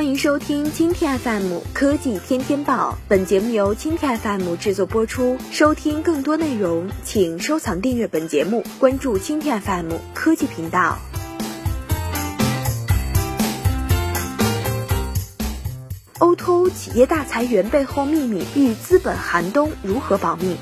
欢迎收听今天 FM 科技天天报，本节目由今天 FM 制作播出。收听更多内容，请收藏订阅本节目，关注今天 FM 科技频道。O2O 企业大裁员背后秘密与资本寒冬如何保密？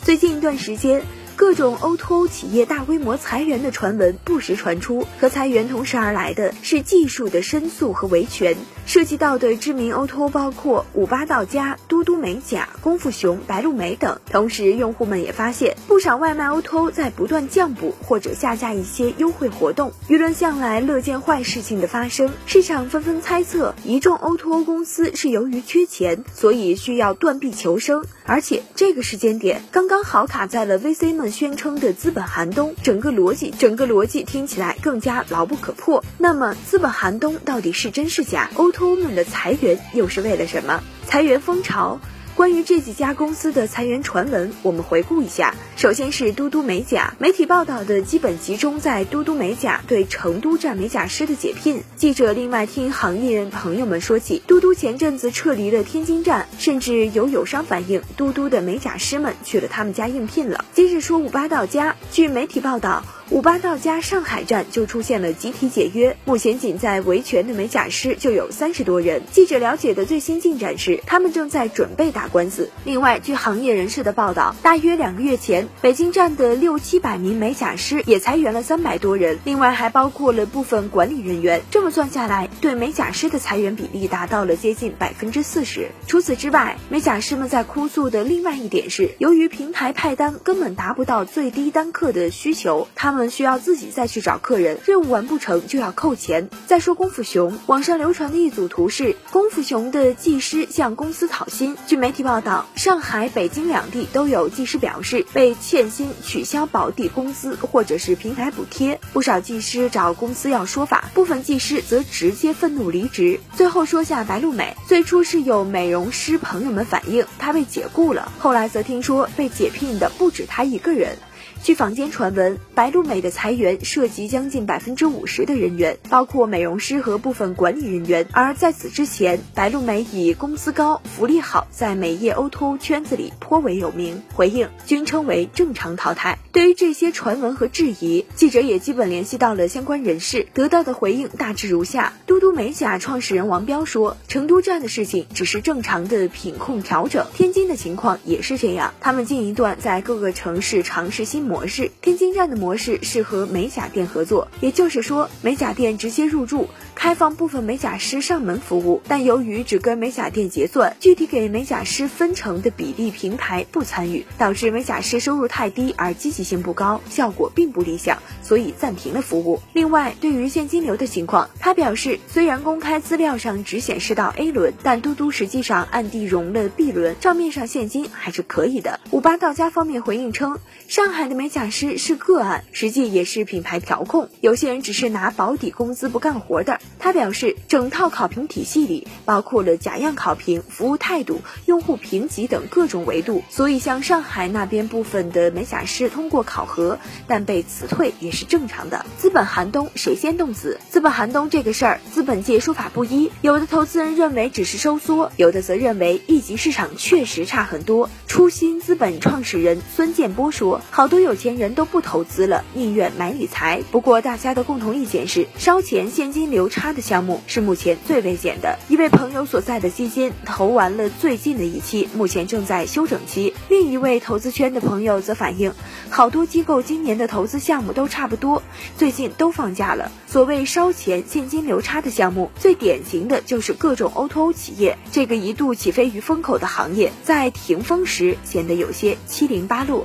最近一段时间。各种 O2O 企业大规模裁员的传闻不时传出，和裁员同时而来的是技术的申诉和维权。涉及到的知名 O2O 包括五八到家、嘟嘟美甲、功夫熊、白鹿美等。同时，用户们也发现不少外卖 O2O 在不断降补或者下架一些优惠活动。舆论向来乐见坏事情的发生，市场纷纷猜测一众 O2O 公司是由于缺钱，所以需要断臂求生。而且这个时间点刚刚好卡在了 VC 们宣称的资本寒冬，整个逻辑，整个逻辑听起来更加牢不可破。那么资本寒冬到底是真是假？O2O 们的裁员又是为了什么？裁员风潮。关于这几家公司的裁员传闻，我们回顾一下。首先是嘟嘟美甲，媒体报道的基本集中在嘟嘟美甲对成都站美甲师的解聘。记者另外听行业朋友们说起，嘟嘟前阵子撤离了天津站，甚至有友商反映，嘟嘟的美甲师们去了他们家应聘了。接着说五八到家，据媒体报道。五八到家上海站就出现了集体解约，目前仅在维权的美甲师就有三十多人。记者了解的最新进展是，他们正在准备打官司。另外，据行业人士的报道，大约两个月前，北京站的六七百名美甲师也裁员了三百多人，另外还包括了部分管理人员。这么算下来，对美甲师的裁员比例达到了接近百分之四十。除此之外，美甲师们在哭诉的另外一点是，由于平台派单根本达不到最低单客的需求，他们。需要自己再去找客人，任务完不成就要扣钱。再说功夫熊，网上流传的一组图是功夫熊的技师向公司讨薪。据媒体报道，上海、北京两地都有技师表示被欠薪、取消保底工资或者是平台补贴。不少技师找公司要说法，部分技师则直接愤怒离职。最后说下白鹿美，最初是有美容师朋友们反映她被解雇了，后来则听说被解聘的不止她一个人。据坊间传闻，白鹿美的裁员涉及将近百分之五十的人员，包括美容师和部分管理人员。而在此之前，白鹿美以工资高、福利好，在美业 O2O 圈子里颇为有名。回应均称为正常淘汰。对于这些传闻和质疑，记者也基本联系到了相关人士，得到的回应大致如下：嘟嘟美甲创始人王彪说，成都站的事情只是正常的品控调整，天津的情况也是这样。他们近一段在各个城市尝试新。模式，天津站的模式是和美甲店合作，也就是说，美甲店直接入驻。开放部分美甲师上门服务，但由于只跟美甲店结算，具体给美甲师分成的比例平台不参与，导致美甲师收入太低而积极性不高，效果并不理想，所以暂停了服务。另外，对于现金流的情况，他表示，虽然公开资料上只显示到 A 轮，但嘟嘟实际上暗地融了 B 轮，账面上现金还是可以的。五八到家方面回应称，上海的美甲师是个案，实际也是品牌调控，有些人只是拿保底工资不干活的。他表示，整套考评体系里包括了假样考评、服务态度、用户评级等各种维度，所以像上海那边部分的美甲师通过考核，但被辞退也是正常的。资本寒冬谁先冻死？资本寒冬这个事儿，资本界说法不一，有的投资人认为只是收缩，有的则认为一级市场确实差很多。初心资本创始人孙建波说，好多有钱人都不投资了，宁愿买理财。不过大家的共同意见是，烧钱现金流。差的项目是目前最危险的。一位朋友所在的基金投完了最近的一期，目前正在休整期。另一位投资圈的朋友则反映，好多机构今年的投资项目都差不多，最近都放假了。所谓烧钱、现金流差的项目，最典型的就是各种 O2O 企业。这个一度起飞于风口的行业，在停风时显得有些七零八落。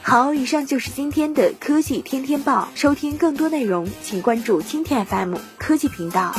好，以上就是今天的科技天天报。收听更多内容，请关注今天 FM 科技频道。